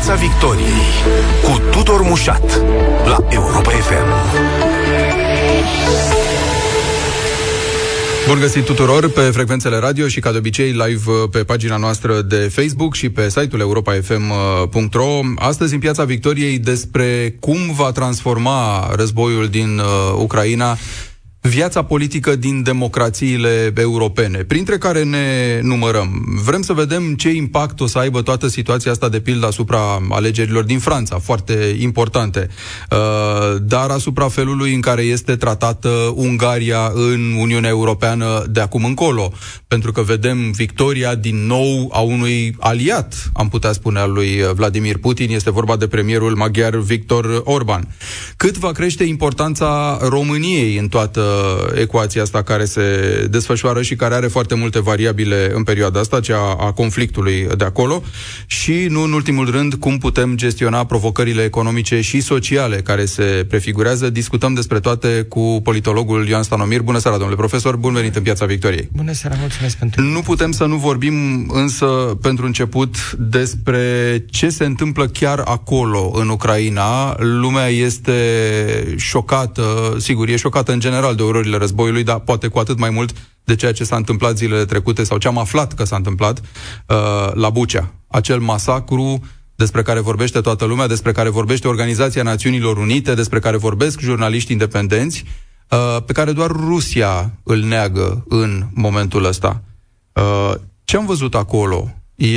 Piața Victoriei cu Tudor Mușat la Europa FM. Bun găsit tuturor pe frecvențele radio și ca de obicei live uh, pe pagina noastră de Facebook și pe site-ul europa.fm.ro. Astăzi în Piața Victoriei despre cum va transforma războiul din uh, Ucraina viața politică din democrațiile europene, printre care ne numărăm. Vrem să vedem ce impact o să aibă toată situația asta, de pildă, asupra alegerilor din Franța, foarte importante, uh, dar asupra felului în care este tratată Ungaria în Uniunea Europeană de acum încolo, pentru că vedem victoria din nou a unui aliat, am putea spune, al lui Vladimir Putin, este vorba de premierul maghiar Victor Orban. Cât va crește importanța României în toată ecuația asta care se desfășoară și care are foarte multe variabile în perioada asta, cea a conflictului de acolo și, nu în ultimul rând, cum putem gestiona provocările economice și sociale care se prefigurează. Discutăm despre toate cu politologul Ioan Stanomir. Bună seara, domnule profesor, bun venit în Piața Victoriei. Bună seara, mulțumesc pentru... Nu putem să nu vorbim însă, pentru început, despre ce se întâmplă chiar acolo, în Ucraina. Lumea este șocată, sigur, e șocată în general de ororile războiului, dar poate cu atât mai mult de ceea ce s-a întâmplat zilele trecute sau ce am aflat că s-a întâmplat uh, la Bucea. Acel masacru despre care vorbește toată lumea, despre care vorbește Organizația Națiunilor Unite, despre care vorbesc jurnaliști independenți, uh, pe care doar Rusia îl neagă în momentul ăsta. Uh, ce am văzut acolo? E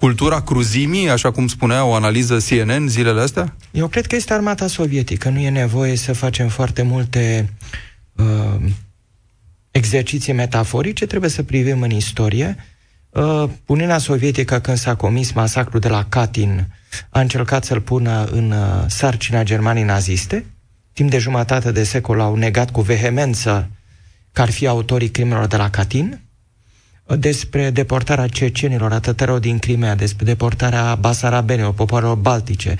cultura cruzimii, așa cum spunea o analiză CNN zilele astea? Eu cred că este armata sovietică. Nu e nevoie să facem foarte multe uh, exerciții metaforice, trebuie să privim în istorie. Uh, Uniunea Sovietică, când s-a comis masacrul de la Katyn, a încercat să-l pună în uh, sarcina Germanii naziste. Timp de jumătate de secol au negat cu vehemență că ar fi autorii crimelor de la Katyn despre deportarea cecenilor, a din Crimea, despre deportarea basarabenilor, popoarelor baltice,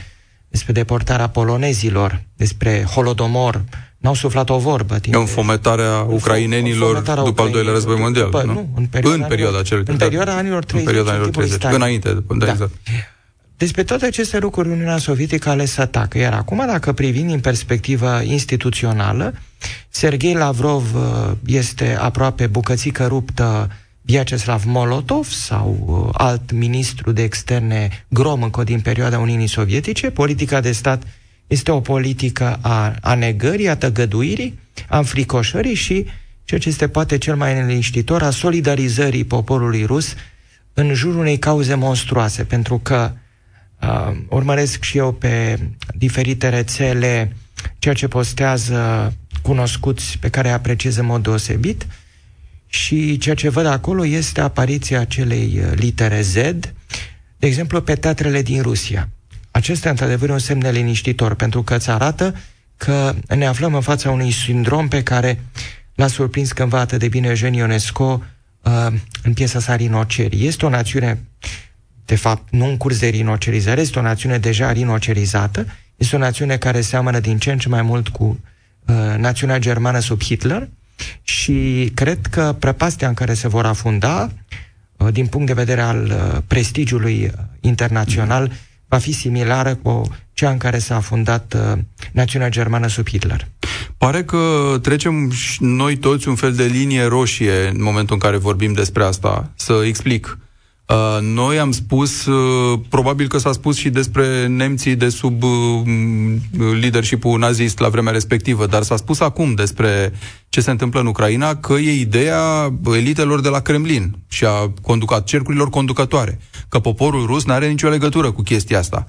despre deportarea polonezilor, despre Holodomor, n-au suflat o vorbă. Timp Înfometarea ucrainenilor fometarea după al doilea război mondial, după, nu? nu? În perioada, în perioada acelui În perioada anilor 30, în perioada anilor 30, înainte, da, da. exact. Despre toate aceste lucruri, Uniunea Sovietică a ales să atacă. Iar acum, dacă privim din perspectivă instituțională, Sergei Lavrov uh, este aproape bucățică ruptă Vyacheslav Molotov sau uh, alt ministru de externe grom încă din perioada Uniunii Sovietice. Politica de stat este o politică a, a negării, a tăgăduirii, a înfricoșării și, ceea ce este poate cel mai neliniștitor, a solidarizării poporului rus în jurul unei cauze monstruoase, pentru că uh, urmăresc și eu pe diferite rețele ceea ce postează cunoscuți pe care apreciez în mod deosebit, și ceea ce văd acolo este apariția acelei uh, litere Z, de exemplu, pe teatrele din Rusia. Acesta, într-adevăr, e un semn liniștitor, pentru că îți arată că ne aflăm în fața unui sindrom pe care l-a surprins cândva atât de bine Eugene Ionesco uh, în piesa sa Rinoceri. Este o națiune, de fapt, nu în curs de rinocerizare, este o națiune deja rinocerizată, este o națiune care seamănă din ce în ce mai mult cu uh, națiunea germană sub Hitler, și cred că prăpastia în care se vor afunda, uh, din punct de vedere al uh, prestigiului uh, internațional, va fi similară cu cea în care s-a afundat națiunea germană sub Hitler. Pare că trecem noi toți un fel de linie roșie în momentul în care vorbim despre asta. Să explic. Uh, noi am spus, uh, probabil că s-a spus și despre nemții de sub uh, leadership-ul nazist la vremea respectivă, dar s-a spus acum despre ce se întâmplă în Ucraina, că e ideea elitelor de la Kremlin și a conducat, cercurilor conducătoare, că poporul rus nu are nicio legătură cu chestia asta.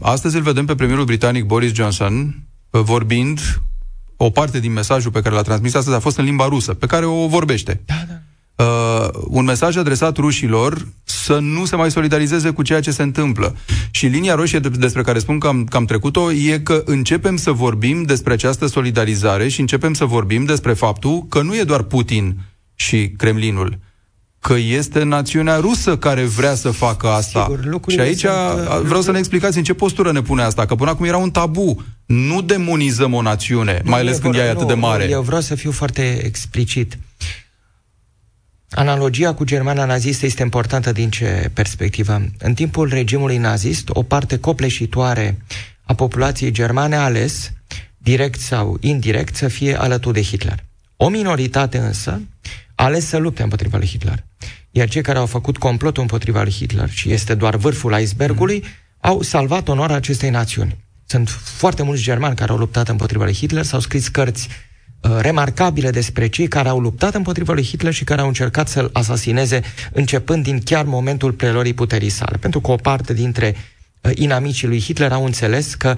Astăzi îl vedem pe premierul britanic Boris Johnson vorbind o parte din mesajul pe care l-a transmis astăzi a fost în limba rusă, pe care o vorbește. Da, da uh, un mesaj adresat rușilor să nu se mai solidarizeze cu ceea ce se întâmplă. Și linia roșie despre care spun că am, că am trecut-o e că începem să vorbim despre această solidarizare și începem să vorbim despre faptul că nu e doar Putin și Kremlinul, că este națiunea rusă care vrea să facă asta. Sigur, și aici sunt, uh, vreau să ne explicați în ce postură ne pune asta, că până acum era un tabu. Nu demonizăm o națiune, nu, mai ales când ea e atât de mare. Eu vreau să fiu foarte explicit. Analogia cu Germania nazistă este importantă din ce perspectivă? În timpul regimului nazist, o parte copleșitoare a populației germane a ales, direct sau indirect, să fie alături de Hitler. O minoritate însă a ales să lupte împotriva lui Hitler. Iar cei care au făcut complotul împotriva lui Hitler, și este doar vârful icebergului, mm. au salvat onoarea acestei națiuni. Sunt foarte mulți germani care au luptat împotriva lui Hitler, s-au scris cărți uh, remarcabile despre cei care au luptat împotriva lui Hitler și care au încercat să-l asasineze începând din chiar momentul prelorii puterii sale. Pentru că o parte dintre uh, inamicii lui Hitler au înțeles că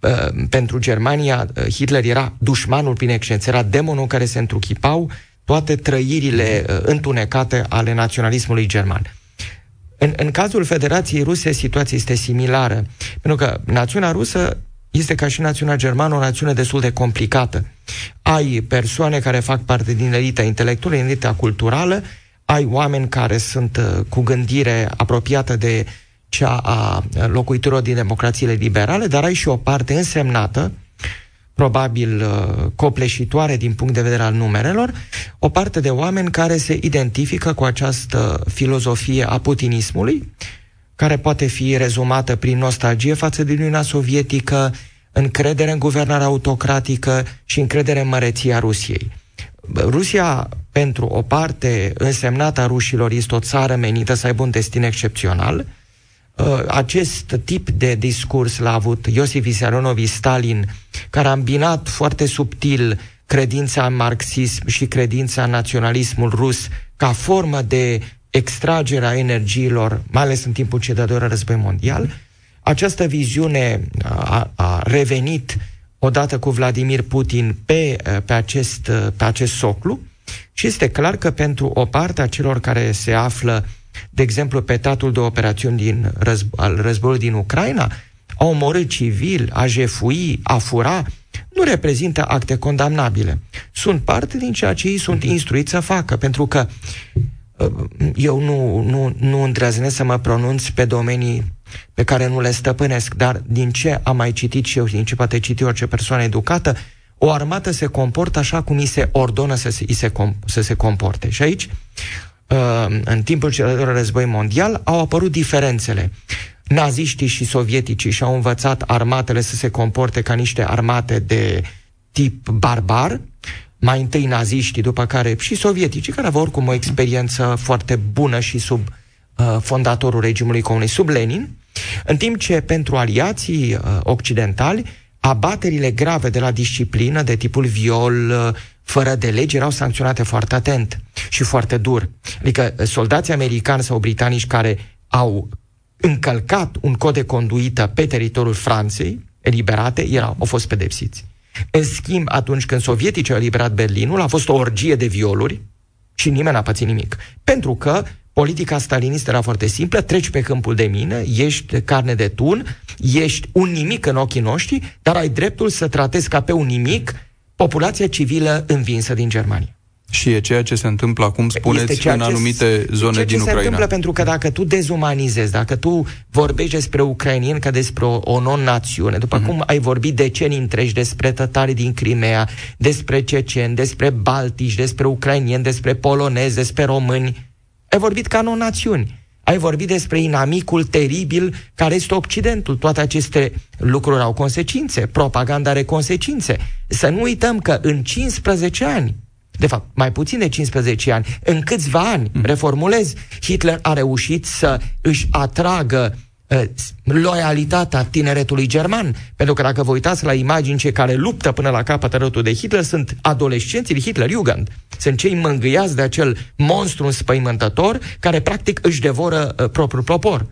uh, pentru Germania uh, Hitler era dușmanul prin excelență, era demonul care se întruchipau toate trăirile uh, întunecate ale naționalismului german. În, în cazul Federației Ruse, situația este similară, pentru că națiunea rusă este ca și națiunea germană o națiune destul de complicată. Ai persoane care fac parte din elita intelectuală, din elita culturală, ai oameni care sunt uh, cu gândire apropiată de cea a locuitorilor din democrațiile liberale, dar ai și o parte însemnată probabil uh, copleșitoare din punct de vedere al numerelor, o parte de oameni care se identifică cu această filozofie a putinismului, care poate fi rezumată prin nostalgie față de Uniunea Sovietică, încredere în guvernarea autocratică și încredere în măreția Rusiei. Rusia, pentru o parte însemnată a rușilor, este o țară menită să aibă un destin excepțional, Uh, acest tip de discurs l-a avut Iosif Vissarionovici Stalin, care a îmbinat foarte subtil credința în marxism și credința în naționalismul rus ca formă de extragerea energiilor, mai ales în timpul cel de-al doilea război mondial. Această viziune a, a revenit odată cu Vladimir Putin pe, pe, acest, pe acest soclu și este clar că pentru o parte a celor care se află de exemplu, pe tatul de operațiuni din răzb- al războiului din Ucraina, a omorât civil, a jefui, a fura, nu reprezintă acte condamnabile. Sunt parte din ceea ce ei sunt instruiți să facă, pentru că uh, eu nu, nu, nu îndrăznesc să mă pronunț pe domenii pe care nu le stăpânesc, dar din ce am mai citit și eu, din ce poate citi orice persoană educată, o armată se comportă așa cum îi se ordonă să se, se, să se comporte. Și aici Uh, în timpul celor război mondial, au apărut diferențele. Naziștii și sovieticii și-au învățat armatele să se comporte ca niște armate de tip barbar, mai întâi naziștii, după care și sovieticii, care aveau oricum o experiență foarte bună și sub uh, fondatorul regimului comunist, sub Lenin, în timp ce pentru aliații uh, occidentali, abaterile grave de la disciplină, de tipul viol, uh, fără de lege erau sancționate foarte atent și foarte dur. Adică eh, soldații americani sau britanici care au încălcat un cod de conduită pe teritoriul Franței, eliberate, erau, au fost pedepsiți. În schimb, atunci când sovieticii au eliberat Berlinul, a fost o orgie de violuri și nimeni n-a pățit nimic. Pentru că politica stalinistă era foarte simplă, treci pe câmpul de mine, ești carne de tun, ești un nimic în ochii noștri, dar ai dreptul să tratezi ca pe un nimic populația civilă învinsă din Germania. Și e ceea ce se întâmplă acum, spuneți, în anumite zone ceea din ce Ucraina. se întâmplă pentru că dacă tu dezumanizezi, dacă tu vorbești despre ucrainieni ca despre o, o non-națiune, după uh-huh. cum ai vorbit decenii întregi despre tătarii din Crimea, despre ceceni, despre baltici, despre ucrainieni, despre polonezi, despre români, ai vorbit ca non-națiuni. Ai vorbit despre inamicul teribil care este Occidentul. Toate aceste lucruri au consecințe. Propaganda are consecințe. Să nu uităm că în 15 ani, de fapt, mai puțin de 15 ani, în câțiva ani, mm. reformulez, Hitler a reușit să își atragă uh, loialitatea tineretului german. Pentru că dacă vă uitați la imagini cei care luptă până la capăt rătul de Hitler sunt adolescenții de Hitler-Jugend. Sunt cei mângâiați de acel monstru înspăimântător care practic își devoră uh, propriul popor.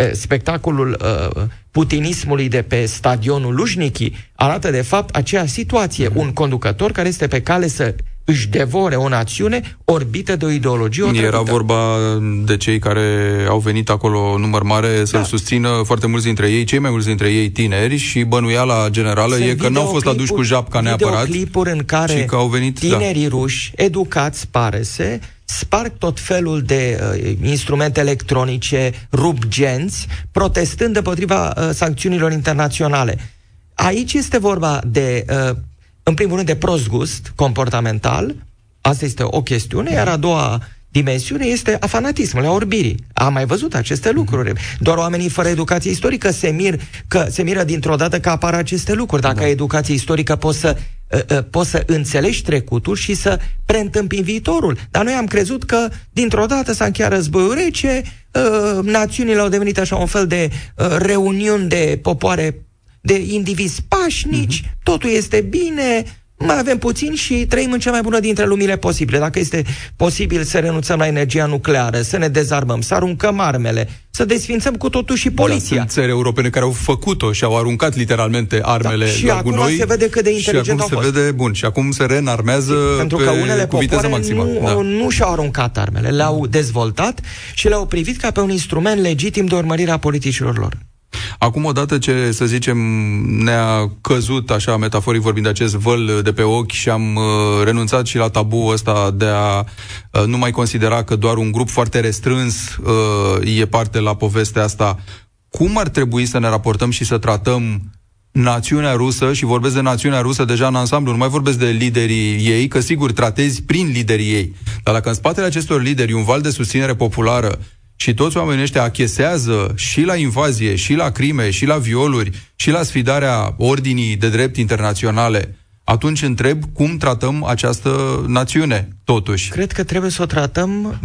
Uh, spectacolul uh, putinismului de pe stadionul Lujniki arată de fapt aceea situație. Un conducător care este pe cale să își devore o națiune orbită de o ideologie otrăvită. Era vorba de cei care au venit acolo număr mare să-l da. susțină foarte mulți dintre ei, cei mai mulți dintre ei tineri și bănuiala generală Sunt e că n-au fost aduși cu japca neapărat. clipuri în care că au venit, da. tinerii da. ruși, educați, pare se, sparg tot felul de uh, instrumente electronice, rup genți, protestând împotriva uh, sancțiunilor internaționale. Aici este vorba de uh, în primul rând, de prost gust comportamental, asta este o chestiune, iar a doua dimensiune este a fanatismului, a orbirii. Am mai văzut aceste lucruri. Doar oamenii fără educație istorică se, mir, că, se miră dintr-o dată că apar aceste lucruri. Dacă da. ai educație istorică, poți să uh, uh, poți să înțelegi trecutul și să preîntâmpini viitorul. Dar noi am crezut că dintr-o dată s-a încheiat războiul rece, uh, națiunile au devenit așa un fel de reuniuni de popoare, de indivizi pașnici, uh-huh. totul este bine, mai avem puțin și trăim în cea mai bună dintre lumile posibile. Dacă este posibil să renunțăm la energia nucleară, să ne dezarmăm, să aruncăm armele, să desfințăm cu totul și poliția. Da, sunt țări europene care au făcut-o și au aruncat literalmente armele da, și la acum gunoi. se vede cât de inteligent și acum se vede, bun, și acum se reînarmează Pentru că unele cu viteză maximă. Nu, da. nu și-au aruncat armele, le-au dezvoltat și le-au privit ca pe un instrument legitim de urmărire a politicilor lor. Acum, odată ce, să zicem, ne-a căzut, așa, metaforic vorbind, acest văl de pe ochi și am uh, renunțat și la tabu ăsta de a uh, nu mai considera că doar un grup foarte restrâns uh, e parte la povestea asta, cum ar trebui să ne raportăm și să tratăm națiunea rusă și vorbesc de națiunea rusă deja în ansamblu, nu mai vorbesc de liderii ei, că sigur tratezi prin liderii ei. Dar dacă în spatele acestor lideri un val de susținere populară și toți oamenii ăștia achesează și la invazie, și la crime, și la violuri, și la sfidarea ordinii de drept internaționale, atunci întreb cum tratăm această națiune, totuși. Cred că trebuie să o tratăm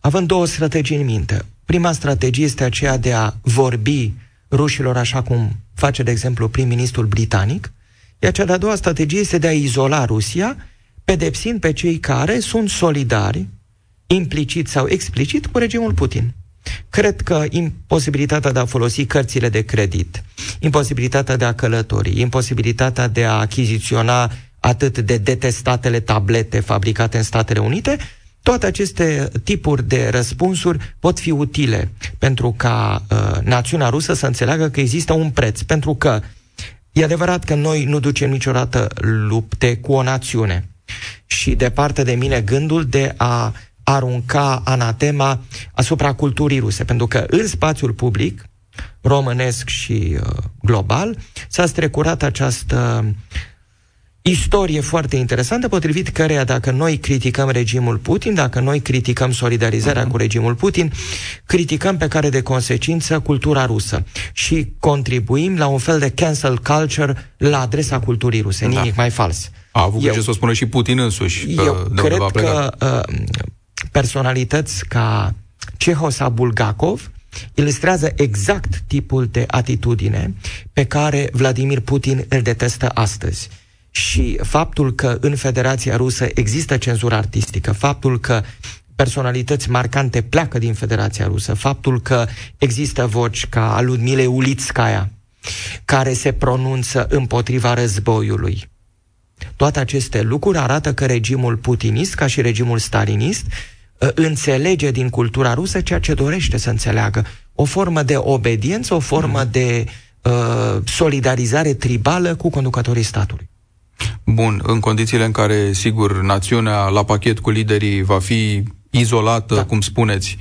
având două strategii în minte. Prima strategie este aceea de a vorbi rușilor așa cum face, de exemplu, prim-ministrul britanic, iar cea de-a doua strategie este de a izola Rusia, pedepsind pe cei care sunt solidari implicit sau explicit, cu regimul Putin. Cred că imposibilitatea de a folosi cărțile de credit, imposibilitatea de a călători, imposibilitatea de a achiziționa atât de detestatele tablete fabricate în Statele Unite, toate aceste tipuri de răspunsuri pot fi utile pentru ca uh, națiunea rusă să înțeleagă că există un preț, pentru că e adevărat că noi nu ducem niciodată lupte cu o națiune. Și departe de mine gândul de a arunca anatema asupra culturii ruse, pentru că în spațiul public, românesc și uh, global, s-a strecurat această istorie foarte interesantă, potrivit căreia dacă noi criticăm regimul Putin, dacă noi criticăm solidarizarea uh-huh. cu regimul Putin, criticăm pe care de consecință cultura rusă și contribuim la un fel de cancel culture la adresa culturii ruse. Da. Nimic mai fals. A avut eu, ce să o spună și Putin însuși. Eu cred că uh, personalități ca Cehov sau Bulgakov ilustrează exact tipul de atitudine pe care Vladimir Putin îl detestă astăzi. Și faptul că în Federația Rusă există cenzură artistică, faptul că personalități marcante pleacă din Federația Rusă, faptul că există voci ca a Ludmilei Ulitskaya, care se pronunță împotriva războiului. Toate aceste lucruri arată că regimul putinist, ca și regimul stalinist, Uh, înțelege din cultura rusă ceea ce dorește să înțeleagă. O formă de obediență, o formă mm. de uh, solidarizare tribală cu conducătorii statului. Bun, în condițiile în care, sigur, națiunea la pachet cu liderii va fi izolată, da. cum spuneți,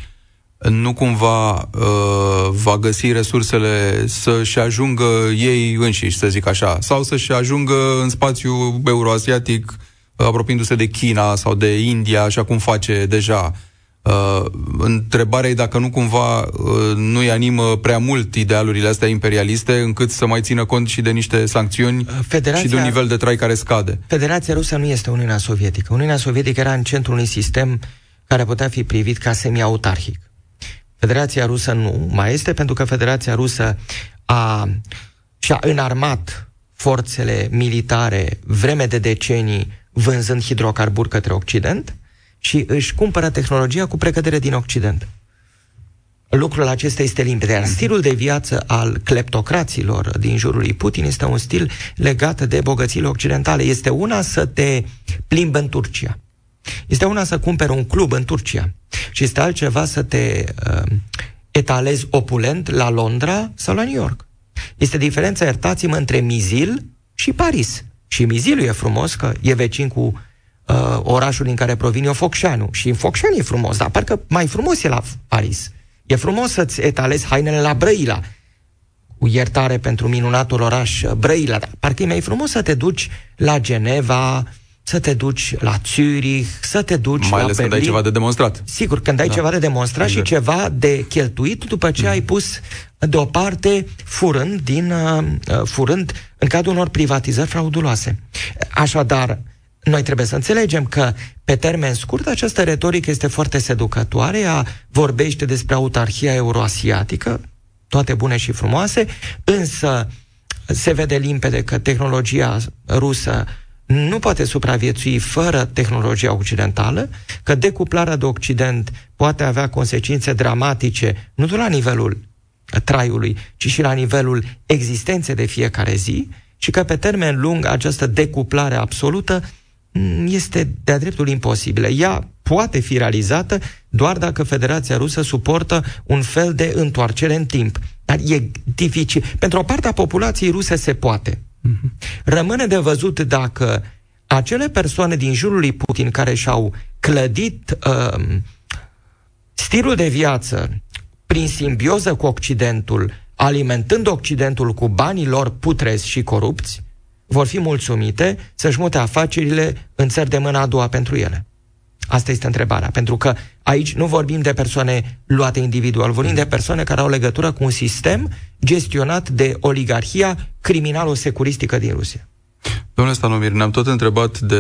nu cumva uh, va găsi resursele să-și ajungă ei înșiși, să zic așa, sau să-și ajungă în spațiul euroasiatic apropiindu-se de China sau de India, așa cum face deja. Uh, întrebarea e dacă nu cumva uh, nu-i animă prea mult idealurile astea imperialiste încât să mai țină cont și de niște sancțiuni Federația, și de un nivel de trai care scade. Federația Rusă nu este Uniunea Sovietică. Uniunea Sovietică era în centrul unui sistem care putea fi privit ca semi-autarhic. Federația Rusă nu mai este pentru că Federația Rusă a, și-a înarmat forțele militare vreme de decenii vânzând hidrocarburi către Occident și își cumpără tehnologia cu precădere din Occident. Lucrul acesta este limpede. Iar stilul de viață al cleptocraților din jurul lui Putin este un stil legat de bogățiile occidentale. Este una să te plimbi în Turcia. Este una să cumperi un club în Turcia. Și este altceva să te uh, etalezi opulent la Londra sau la New York. Este diferența, iertați-mă, între Mizil și Paris. Și Miziliu e frumos, că e vecin cu uh, orașul din care provine eu, Focșanu. Și în Focșani e frumos, dar parcă mai frumos e la Paris. E frumos să-ți etalezi hainele la Brăila, cu iertare pentru minunatul oraș uh, Brăila, dar parcă e mai frumos să te duci la Geneva, să te duci la Zurich, să te duci Mai la ales Berlin. când ai ceva de demonstrat. Sigur, când ai da. ceva de demonstrat exact. și ceva de cheltuit după ce mm. ai pus deoparte furând, din, uh, uh, furând în cadrul unor privatizări frauduloase. Așadar, noi trebuie să înțelegem că, pe termen scurt, această retorică este foarte seducătoare, ea vorbește despre autarhia euroasiatică, toate bune și frumoase, însă se vede limpede că tehnologia rusă nu poate supraviețui fără tehnologia occidentală, că decuplarea de Occident poate avea consecințe dramatice, nu doar la nivelul traiului, ci și la nivelul existenței de fiecare zi, și că pe termen lung această decuplare absolută mm, este de-a dreptul imposibilă. Ea poate fi realizată doar dacă Federația Rusă suportă un fel de întoarcere în timp. Dar e dificil. Pentru o parte a populației ruse se poate. Mhm. Rămâne de văzut dacă acele persoane din jurul lui Putin care și-au clădit uh, stilul de viață prin simbioză cu Occidentul, alimentând Occidentul cu banii lor putrezi și corupți, vor fi mulțumite să-și mute afacerile în țări de mâna a doua pentru ele. Asta este întrebarea. Pentru că aici nu vorbim de persoane luate individual, vorbim de persoane care au legătură cu un sistem gestionat de oligarhia criminalo-securistică din Rusia. Domnule Stanomir, ne-am tot întrebat de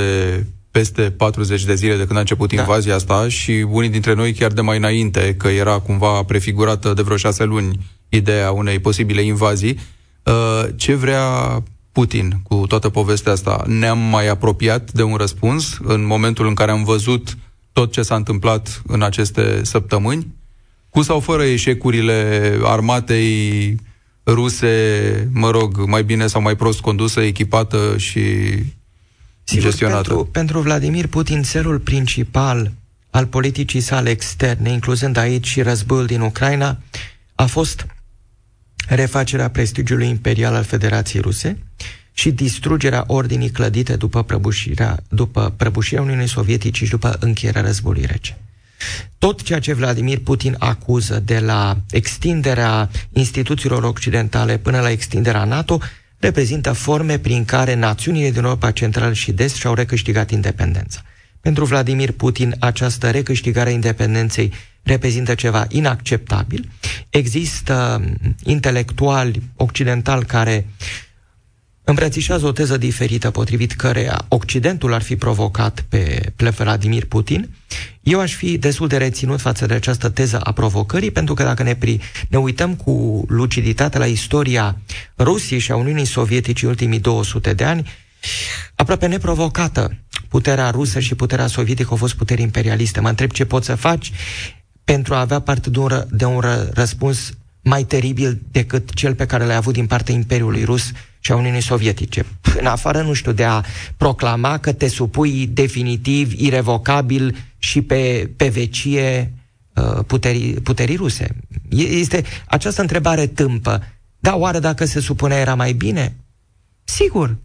peste 40 de zile de când a început da. invazia asta și unii dintre noi chiar de mai înainte, că era cumva prefigurată de vreo șase luni ideea unei posibile invazii. Uh, ce vrea Putin cu toată povestea asta? Ne-am mai apropiat de un răspuns în momentul în care am văzut tot ce s-a întâmplat în aceste săptămâni? Cu sau fără eșecurile armatei ruse, mă rog, mai bine sau mai prost condusă, echipată și Sigur, gestionată? Pentru, pentru Vladimir Putin, țelul principal al politicii sale externe, incluzând aici și războiul din Ucraina, a fost refacerea prestigiului imperial al Federației Ruse și distrugerea ordinii clădite după prăbușirea, după prăbușirea Uniunii Sovietice și după încheierea războiului rece. Tot ceea ce Vladimir Putin acuză de la extinderea instituțiilor occidentale până la extinderea NATO reprezintă forme prin care națiunile din Europa Centrală și de Est și-au recâștigat independența. Pentru Vladimir Putin, această recâștigare a independenței reprezintă ceva inacceptabil. Există intelectuali occidentali care îmbrățișează o teză diferită potrivit căreia Occidentul ar fi provocat pe, pe Vladimir Putin. Eu aș fi destul de reținut față de această teză a provocării, pentru că dacă ne, pri, ne uităm cu luciditate la istoria Rusiei și a Uniunii Sovietice în ultimii 200 de ani, aproape neprovocată, puterea rusă și puterea sovietică au fost puteri imperialiste. Mă întreb ce poți să faci pentru a avea parte de un, ră, de un ră, răspuns mai teribil decât cel pe care l-ai avut din partea Imperiului Rus și a Uniunii Sovietice. În afară, nu știu, de a proclama că te supui definitiv, irrevocabil și pe, pe vecie uh, puterii, puterii ruse. Este această întrebare tâmpă. Da, oare dacă se supune era mai bine? Sigur.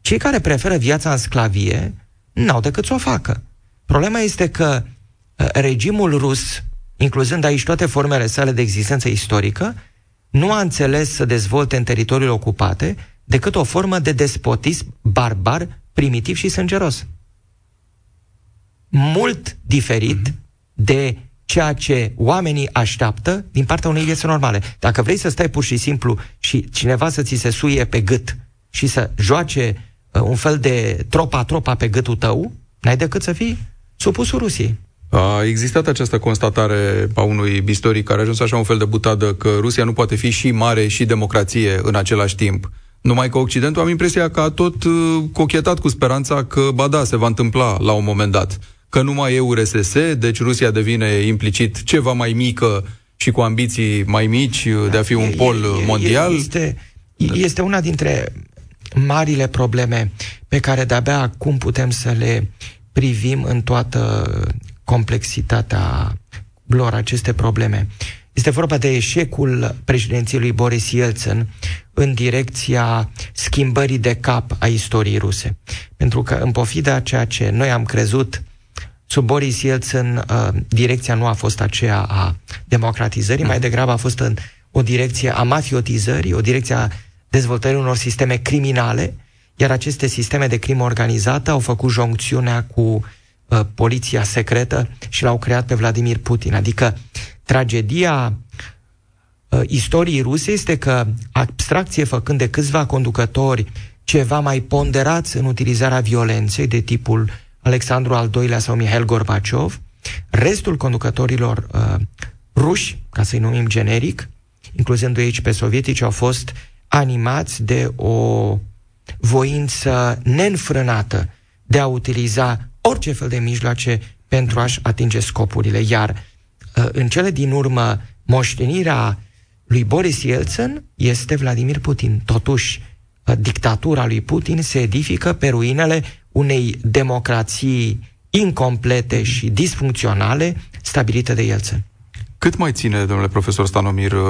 Cei care preferă viața în sclavie n-au decât să o facă. Problema este că uh, regimul rus, incluzând aici toate formele sale de existență istorică, nu a înțeles să dezvolte în teritoriile ocupate decât o formă de despotism barbar, primitiv și sângeros. Mult diferit mm-hmm. de ceea ce oamenii așteaptă din partea unei vieți normale. Dacă vrei să stai pur și simplu și cineva să ți se suie pe gât și să joace uh, un fel de tropa-tropa pe gâtul tău, n-ai decât să fii supusul Rusiei. A existat această constatare a unui istoric care a ajuns așa un fel de butadă că Rusia nu poate fi și mare și democrație în același timp. Numai că Occidentul am impresia că a tot uh, cochetat cu speranța că, ba da, se va întâmpla la un moment dat. Că nu mai e URSS, deci Rusia devine implicit ceva mai mică și cu ambiții mai mici de a fi un pol e, mondial. Este, este una dintre marile probleme pe care de-abia acum putem să le privim în toată complexitatea lor aceste probleme. Este vorba de eșecul președinției lui Boris Yeltsin în direcția schimbării de cap a istoriei ruse. Pentru că, în pofida ceea ce noi am crezut, sub Boris Yeltsin, uh, direcția nu a fost aceea a democratizării, mai degrabă a fost în o direcție a mafiotizării, o direcție a dezvoltării unor sisteme criminale, iar aceste sisteme de crimă organizată au făcut joncțiunea cu uh, poliția secretă și l-au creat pe Vladimir Putin. Adică tragedia uh, istoriei ruse este că, abstracție făcând de câțiva conducători ceva mai ponderați în utilizarea violenței, de tipul Alexandru al II-lea sau Mihail Gorbaciov, restul conducătorilor uh, ruși, ca să-i numim generic, incluzându-i aici pe sovietici, au fost animați de o voință neînfrânată de a utiliza orice fel de mijloace pentru a-și atinge scopurile. Iar uh, în cele din urmă, moștenirea lui Boris Yeltsin este Vladimir Putin. Totuși, uh, dictatura lui Putin se edifică pe ruinele unei democrații incomplete și disfuncționale stabilite de Yeltsin. Cât mai ține, domnule profesor Stanomir, uh,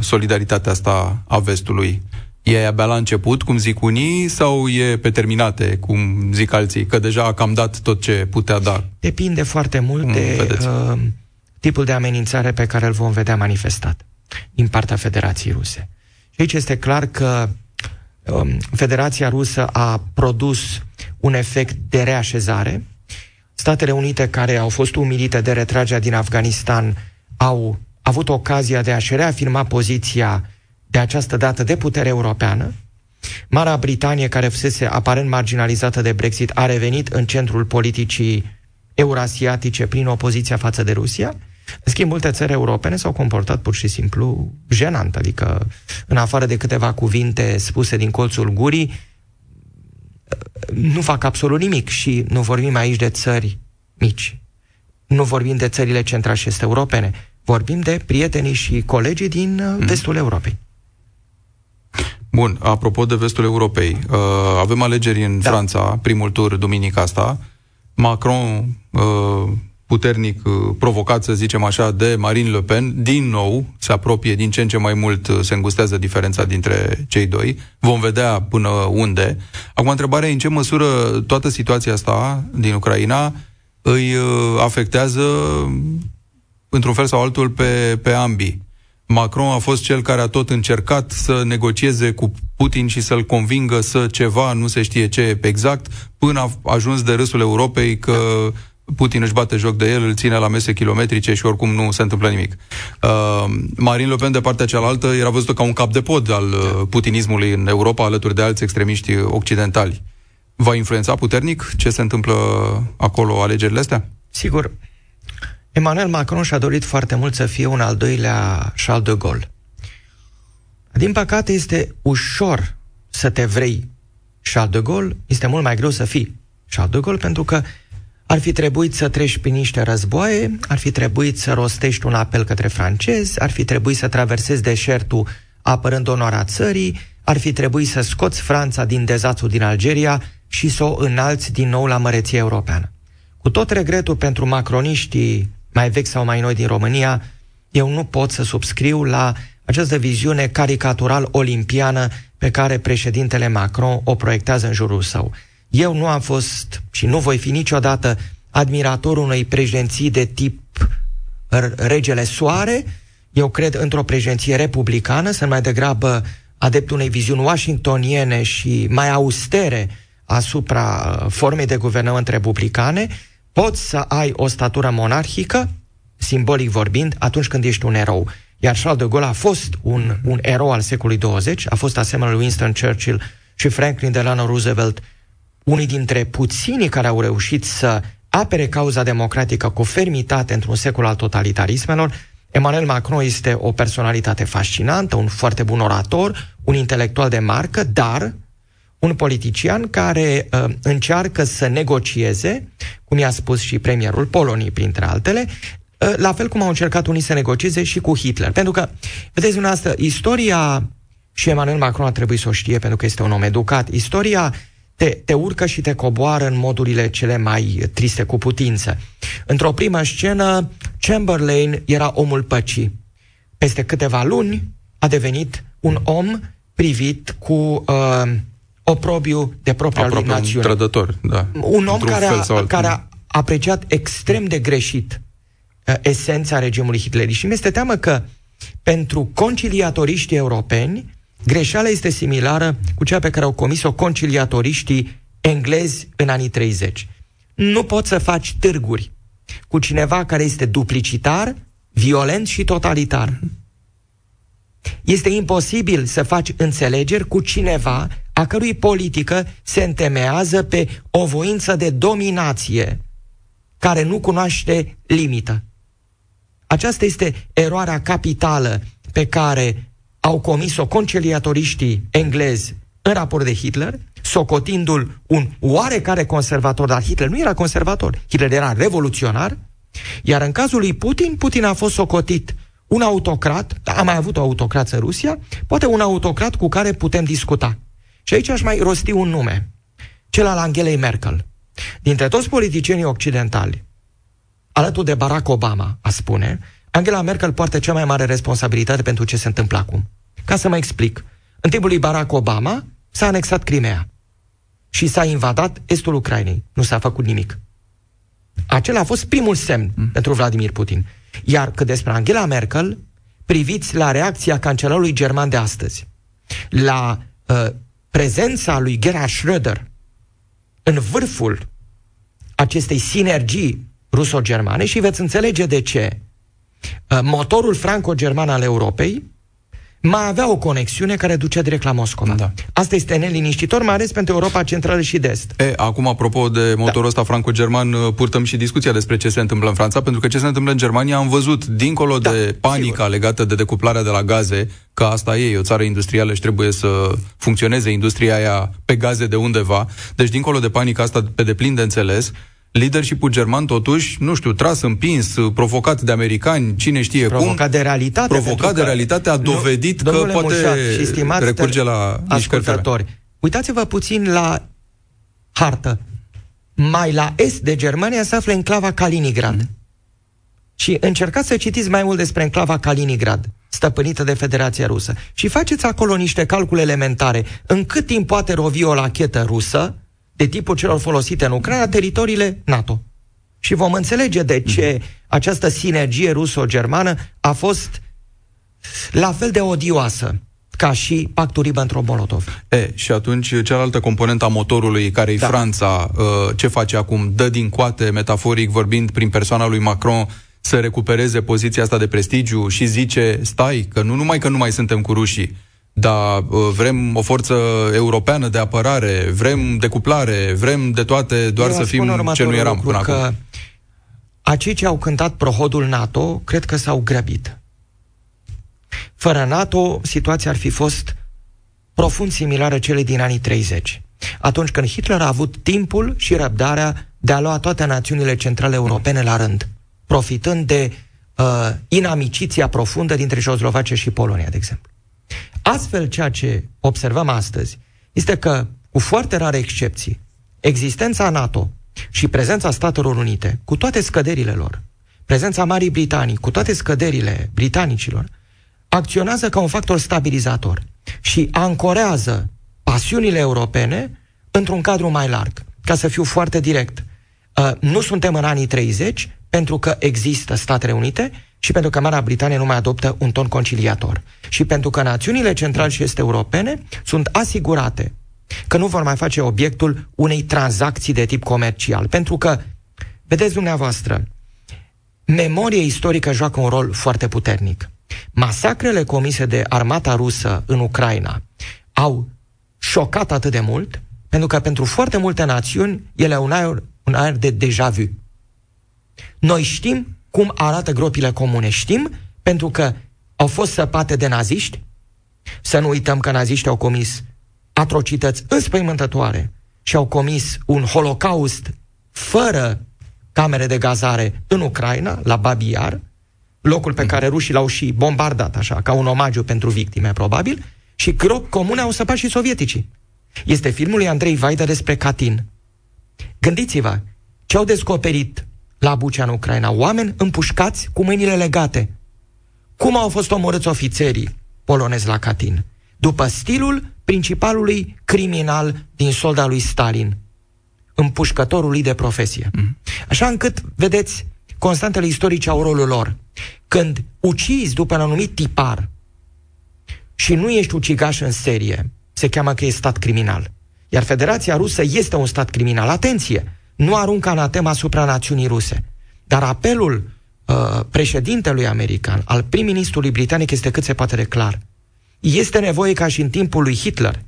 solidaritatea asta a vestului? E abia la început, cum zic unii, sau e pe terminate, cum zic alții, că deja a cam dat tot ce putea da? Depinde foarte mult cum de uh, tipul de amenințare pe care îl vom vedea manifestat din partea Federației Ruse. Și aici este clar că um, Federația Rusă a produs un efect de reașezare. Statele Unite, care au fost umilite de retragerea din Afganistan, au avut ocazia de a-și reafirma poziția de această dată de putere europeană. Marea Britanie, care fusese aparent marginalizată de Brexit, a revenit în centrul politicii eurasiatice prin opoziția față de Rusia. În schimb, multe țări europene s-au comportat pur și simplu jenant, adică în afară de câteva cuvinte spuse din colțul gurii, nu fac absolut nimic și nu vorbim aici de țări mici. Nu vorbim de țările central și este europene. Vorbim de prietenii și colegii din mm. vestul Europei. Bun, apropo de vestul Europei, uh, avem alegeri în da. Franța, primul tur duminica asta. Macron, uh, puternic uh, provocat, să zicem așa, de Marine Le Pen, din nou se apropie din ce în ce mai mult, uh, se îngustează diferența dintre cei doi. Vom vedea până unde. Acum, întrebarea e în ce măsură toată situația asta din Ucraina îi uh, afectează într-un fel sau altul pe, pe ambii. Macron a fost cel care a tot încercat să negocieze cu Putin și să-l convingă să ceva, nu se știe ce exact, până a ajuns de râsul Europei că Putin își bate joc de el, îl ține la mese kilometrice și oricum nu se întâmplă nimic. Uh, Marine Le Pen, de partea cealaltă, era văzută ca un cap de pod al uh, putinismului în Europa, alături de alți extremiști occidentali. Va influența puternic ce se întâmplă acolo, alegerile astea? Sigur, Emmanuel Macron și-a dorit foarte mult să fie un al doilea Charles de Gaulle. Din păcate, este ușor să te vrei Charles de Gaulle, este mult mai greu să fii Charles de Gaulle, pentru că ar fi trebuit să treci prin niște războaie, ar fi trebuit să rostești un apel către francezi, ar fi trebuit să traversezi deșertul apărând onoarea țării, ar fi trebuit să scoți Franța din dezațul din Algeria și să o înalți din nou la măreție europeană. Cu tot regretul pentru macroniștii mai vechi sau mai noi din România, eu nu pot să subscriu la această viziune caricatural olimpiană pe care președintele Macron o proiectează în jurul său. Eu nu am fost și nu voi fi niciodată admiratorul unei președinții de tip regele soare. Eu cred într-o președinție republicană, sunt mai degrabă adeptul unei viziuni washingtoniene și mai austere asupra uh, formei de guvernământ republicane poți să ai o statură monarhică, simbolic vorbind, atunci când ești un erou. Iar Charles de Gaulle a fost un, un erou al secolului 20, a fost asemenea lui Winston Churchill și Franklin Delano Roosevelt, unii dintre puținii care au reușit să apere cauza democratică cu fermitate într-un secol al totalitarismelor, Emmanuel Macron este o personalitate fascinantă, un foarte bun orator, un intelectual de marcă, dar un politician care uh, încearcă să negocieze, cum i-a spus și premierul Poloniei, printre altele, uh, la fel cum au încercat unii să negocieze și cu Hitler. Pentru că, vedeți dumneavoastră, istoria, și Emmanuel Macron a trebuit să o știe pentru că este un om educat, istoria te, te urcă și te coboară în modurile cele mai triste cu putință. Într-o primă scenă, Chamberlain era omul păcii. Peste câteva luni a devenit un om privit cu uh, oprobiu de propria Aproape lui națiune. un trădător, da. Un om care a, care a apreciat extrem de greșit uh, esența regimului hitlerist. Și mi este teamă că pentru conciliatoriștii europeni, greșeala este similară cu cea pe care au comis-o conciliatoriștii englezi în anii 30. Nu poți să faci târguri cu cineva care este duplicitar, violent și totalitar. Este imposibil să faci înțelegeri cu cineva a cărui politică se întemeiază pe o voință de dominație care nu cunoaște limită. Aceasta este eroarea capitală pe care au comis-o conciliatoriștii englezi în raport de Hitler, socotindu-l un oarecare conservator, dar Hitler nu era conservator, Hitler era revoluționar, iar în cazul lui Putin, Putin a fost socotit un autocrat, a mai avut o autocrat în Rusia, poate un autocrat cu care putem discuta. Și aici aș mai rosti un nume, cel al Angelei Merkel. Dintre toți politicienii occidentali, alături de Barack Obama, a spune, Angela Merkel poartă cea mai mare responsabilitate pentru ce se întâmplă acum. Ca să mă explic, în timpul lui Barack Obama s-a anexat Crimea și s-a invadat estul Ucrainei. Nu s-a făcut nimic. Acela a fost primul semn mm. pentru Vladimir Putin. Iar cât despre Angela Merkel, priviți la reacția cancelarului german de astăzi, la uh, prezența lui Gerhard Schröder în vârful acestei sinergii ruso-germane și veți înțelege de ce. Uh, motorul franco-german al Europei mai avea o conexiune care ducea direct la Moscova. Da. Asta este neliniștitor, mai ales pentru Europa Centrală și de Est. E, acum, apropo de motorul da. ăsta franco-german, uh, purtăm și discuția despre ce se întâmplă în Franța, pentru că ce se întâmplă în Germania am văzut, dincolo da, de panica sigur. legată de decuplarea de la gaze, că asta e, e o țară industrială și trebuie să funcționeze industria aia pe gaze de undeva. Deci, dincolo de panica asta pe deplin de înțeles, leadership-ul german, totuși, nu știu, tras, împins, provocat de americani, cine știe provocat cum. Provocat de realitate. Provocat de realitate, a dovedit nu, că poate Mușat și recurge la ascultători. Uitați-vă puțin la hartă. Mai la est de Germania se află enclava Kaliningrad. Mm. Și încercați să citiți mai mult despre enclava Kaliningrad, stăpânită de Federația Rusă. Și faceți acolo niște calcule elementare. În cât timp poate rovi o lachetă rusă, de tipul celor folosite în Ucraina, teritoriile NATO. Și vom înțelege de ce această sinergie ruso-germană a fost la fel de odioasă ca și pactul Ribbentrop-Molotov. E, și atunci cealaltă componentă a motorului, care e da. Franța, uh, ce face acum? Dă din coate, metaforic vorbind, prin persoana lui Macron, să recupereze poziția asta de prestigiu și zice, stai, că nu numai că nu mai suntem cu rușii, dar uh, vrem o forță europeană de apărare, vrem decuplare, vrem de toate, doar Eu să fim ce nu eram până că acum. Acei ce au cântat prohodul NATO, cred că s-au grăbit. Fără NATO, situația ar fi fost profund similară celei din anii 30. Atunci când Hitler a avut timpul și răbdarea de a lua toate națiunile centrale europene la rând, profitând de uh, inamiciția profundă dintre Ceoslovacia și Polonia, de exemplu. Astfel, ceea ce observăm astăzi este că, cu foarte rare excepții, existența NATO și prezența Statelor Unite, cu toate scăderile lor, prezența Marii Britanii, cu toate scăderile britanicilor, acționează ca un factor stabilizator și ancorează pasiunile europene într-un cadru mai larg. Ca să fiu foarte direct, uh, nu suntem în anii 30 pentru că există Statele Unite și pentru că Marea Britanie nu mai adoptă un ton conciliator. Și pentru că națiunile centrale și este europene sunt asigurate că nu vor mai face obiectul unei tranzacții de tip comercial. Pentru că, vedeți dumneavoastră, memoria istorică joacă un rol foarte puternic. Masacrele comise de armata rusă în Ucraina au șocat atât de mult, pentru că pentru foarte multe națiuni ele au un aer, un aer de deja vu. Noi știm cum arată gropile comune. Știm pentru că au fost săpate de naziști. Să nu uităm că naziștii au comis atrocități înspăimântătoare și au comis un holocaust fără camere de gazare în Ucraina, la Babiar, locul pe care rușii l-au și bombardat, așa, ca un omagiu pentru victime, probabil, și gropi comune au săpat și sovieticii. Este filmul lui Andrei Vaida despre Catin. Gândiți-vă, ce au descoperit la Bucea în Ucraina, oameni împușcați cu mâinile legate. Cum au fost omorâți ofițerii polonezi la Catin? După stilul principalului criminal din solda lui Stalin, împușcătorului de profesie. Mm. Așa încât, vedeți, constantele istorice au rolul lor. Când ucizi după un anumit tipar și și nu ești ucigaș în serie, se cheamă că e stat criminal. Iar Federația Rusă este un stat criminal. Atenție! Nu aruncă anatema asupra națiunii ruse. Dar apelul uh, președintelui american, al prim-ministrului britanic, este cât se poate de clar. Este nevoie, ca și în timpul lui Hitler,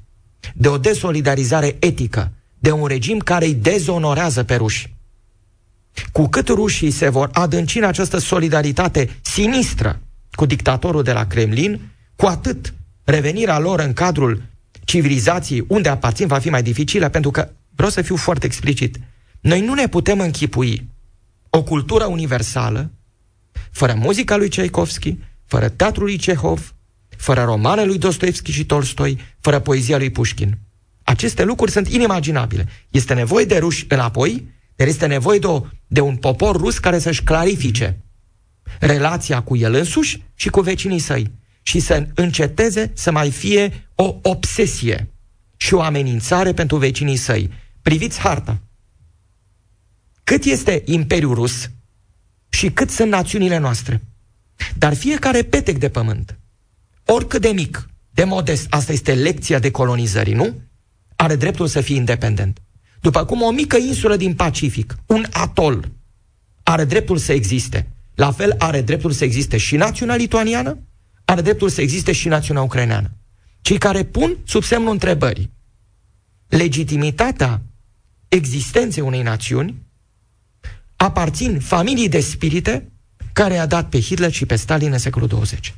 de o desolidarizare etică, de un regim care îi dezonorează pe ruși. Cu cât rușii se vor adânci în această solidaritate sinistră cu dictatorul de la Kremlin, cu atât revenirea lor în cadrul civilizației unde aparțin va fi mai dificilă, pentru că, vreau să fiu foarte explicit, noi nu ne putem închipui o cultură universală fără muzica lui Tchaikovsky, fără teatrul lui Cehov, fără romanele lui Dostoevski și Tolstoi, fără poezia lui Pushkin. Aceste lucruri sunt inimaginabile. Este nevoie de ruși înapoi, dar este nevoie de, o, de un popor rus care să-și clarifice relația cu el însuși și cu vecinii săi și să înceteze să mai fie o obsesie și o amenințare pentru vecinii săi. Priviți harta. Cât este Imperiul Rus și cât sunt națiunile noastre. Dar fiecare petec de pământ, oricât de mic, de modest, asta este lecția de colonizării, nu? Are dreptul să fie independent. După cum o mică insulă din Pacific, un atol, are dreptul să existe. La fel are dreptul să existe și națiunea lituaniană, are dreptul să existe și națiunea ucraineană. Cei care pun sub semnul întrebării legitimitatea existenței unei națiuni aparțin familii de spirite care a dat pe Hitler și pe Stalin în secolul 20.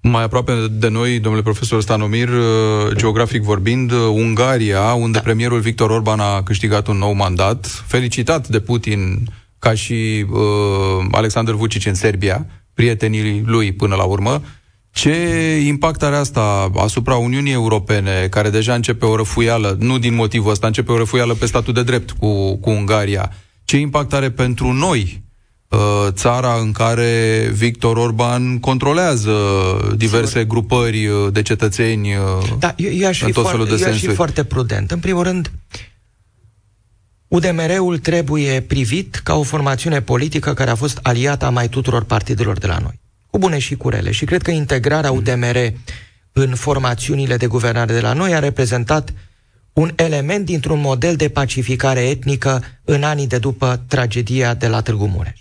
Mai aproape de noi, domnule profesor Stanomir, uh, geografic vorbind, uh, Ungaria, unde da. premierul Victor Orban a câștigat un nou mandat, felicitat de Putin ca și uh, Alexander Vucic în Serbia, prietenii lui până la urmă, ce impact are asta asupra Uniunii Europene, care deja începe o răfuială, nu din motivul ăsta, începe o răfuială pe statul de drept cu, cu Ungaria? Ce impact are pentru noi, uh, țara în care Victor Orban controlează diverse Sigur. grupări uh, de cetățeni uh, da, eu, eu aș în tot felul de eu aș fi foarte prudent. În primul rând, UDMR-ul trebuie privit ca o formațiune politică care a fost aliată a mai tuturor partidelor de la noi cu bune și cu rele. Și cred că integrarea mm. UDMR în formațiunile de guvernare de la noi a reprezentat un element dintr-un model de pacificare etnică în anii de după tragedia de la Târgu Mureș.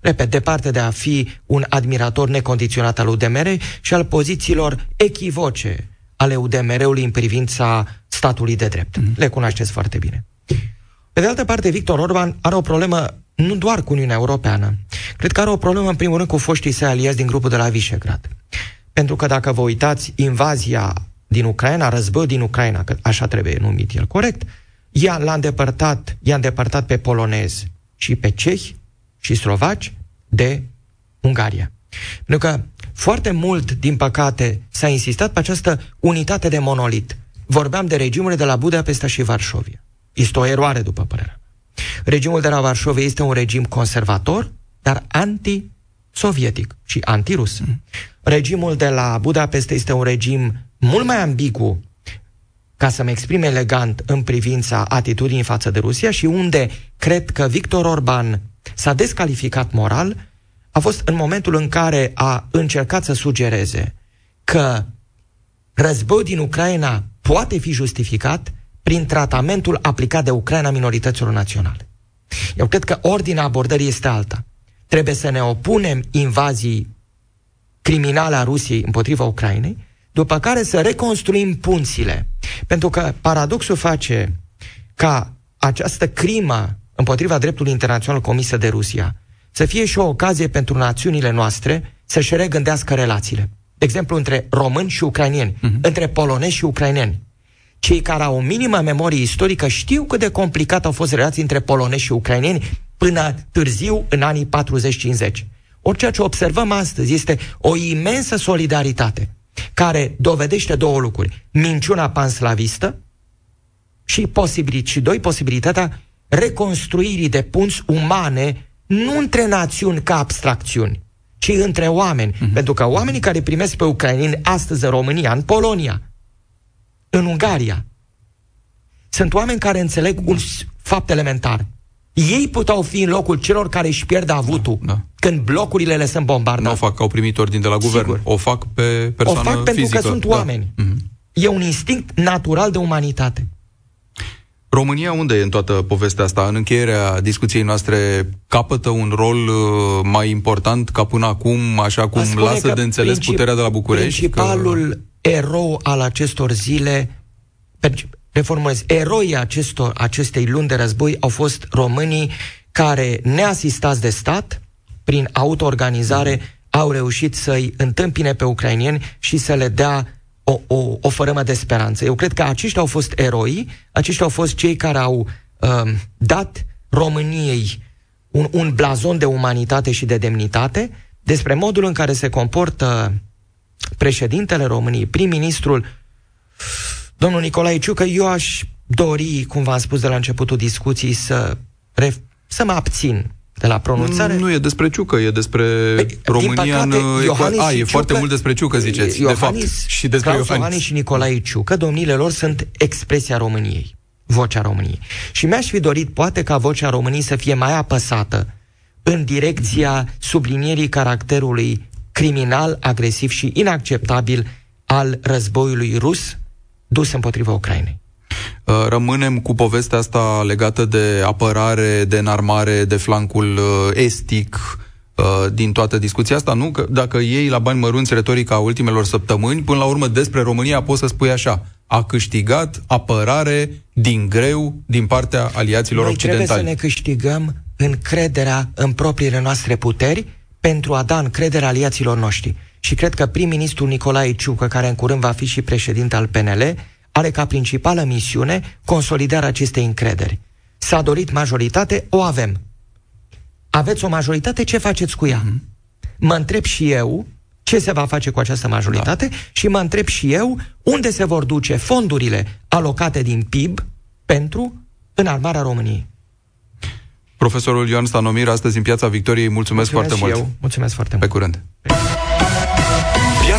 Repet, departe de a fi un admirator necondiționat al UDMR și al pozițiilor echivoce ale UDMR-ului în privința statului de drept. Mm. Le cunoașteți foarte bine. Pe de altă parte, Victor Orban are o problemă nu doar cu Uniunea Europeană. Cred că are o problemă, în primul rând, cu foștii săi aliați din grupul de la Visegrad. Pentru că dacă vă uitați, invazia din Ucraina, războiul din Ucraina, că așa trebuie numit el corect, ea l-a îndepărtat, i-a îndepărtat pe polonezi și pe cehi și slovaci de Ungaria. Pentru că foarte mult, din păcate, s-a insistat pe această unitate de monolit. Vorbeam de regimurile de la Budapesta și Varșovia. Este o eroare, după părerea Regimul de la Varșovia este un regim conservator, dar anti-sovietic și antirus. Mm. Regimul de la Budapest este un regim mult mai ambigu, ca să-mi exprim elegant în privința atitudinii față de Rusia și unde cred că Victor Orban s-a descalificat moral, a fost în momentul în care a încercat să sugereze că războiul din Ucraina poate fi justificat prin tratamentul aplicat de Ucraina minorităților naționale. Eu cred că ordinea abordării este alta. Trebuie să ne opunem invazii criminale a Rusiei împotriva Ucrainei, după care să reconstruim punțile. Pentru că paradoxul face ca această crimă împotriva dreptului internațional comisă de Rusia să fie și o ocazie pentru națiunile noastre să-și regândească relațiile. De exemplu, între români și ucrainieni, uh-huh. între polonezi și ucraineni. Cei care au o minimă memorie istorică știu cât de complicat au fost relații între polonezi și ucraineni până târziu, în anii 40-50. Orice ce observăm astăzi este o imensă solidaritate care dovedește două lucruri. Minciuna panslavistă și, posibil, și doi, posibilitatea reconstruirii de punți umane nu între națiuni ca abstracțiuni, ci între oameni. Mm-hmm. Pentru că oamenii care primesc pe ucraineni astăzi în România, în Polonia, în Ungaria. Sunt oameni care înțeleg un fapt elementar. Ei puteau fi în locul celor care își pierd avutul da, da. când blocurile le sunt bombardate. Nu o fac că au primit ordin de la guvern. Sigur. O fac pe persoană O fac fizică. pentru că sunt da. oameni. Mm-hmm. E un instinct natural de umanitate. România unde e în toată povestea asta? În încheierea discuției noastre capătă un rol uh, mai important ca până acum, așa cum lasă de înțeles princip, puterea de la București? Principalul că... erou al acestor zile, reformulez, eroii acestor, acestei luni de război au fost românii care, neasistați de stat, prin autoorganizare, mm. au reușit să-i întâmpine pe ucrainieni și să le dea o, o, o fărâmă de speranță. Eu cred că aceștia au fost eroi, aceștia au fost cei care au uh, dat României un, un blazon de umanitate și de demnitate despre modul în care se comportă președintele României, prim-ministrul, domnul Nicolae Ciucă, eu aș dori, cum v-am spus de la începutul discuției, să, să mă abțin de la pronunțare? Nu, nu e despre Ciucă, e despre păi, România păcate, în... Iohannis A, e Ciucă, foarte mult despre Ciucă, ziceți, Iohannis, de fapt. Și despre Iohannis. Iohannis și Nicolae Ciucă, domnile lor sunt expresia României, vocea României. Și mi-aș fi dorit, poate, ca vocea României să fie mai apăsată în direcția sublinierii caracterului criminal, agresiv și inacceptabil al războiului rus dus împotriva Ucrainei. Uh, rămânem cu povestea asta legată de apărare, de înarmare, de flancul uh, estic uh, din toată discuția asta, nu? Că dacă iei la bani mărunți retorica ultimelor săptămâni, până la urmă despre România poți să spui așa, a câștigat apărare din greu din partea aliaților Noi occidentali. trebuie să ne câștigăm încrederea în propriile noastre puteri pentru a da încredere aliaților noștri. Și cred că prim-ministrul Nicolae Ciucă, care în curând va fi și președinte al PNL, are ca principală misiune consolidarea acestei încrederi. S-a dorit majoritate, o avem. Aveți o majoritate, ce faceți cu ea? Mm-hmm. Mă întreb și eu ce se va face cu această majoritate da. și mă întreb și eu unde se vor duce fondurile alocate din PIB pentru înarmarea României. Profesorul Ioan Stanomir, astăzi în Piața Victoriei, mulțumesc, mulțumesc foarte mult. Eu. Mulțumesc foarte mult. Pe curând.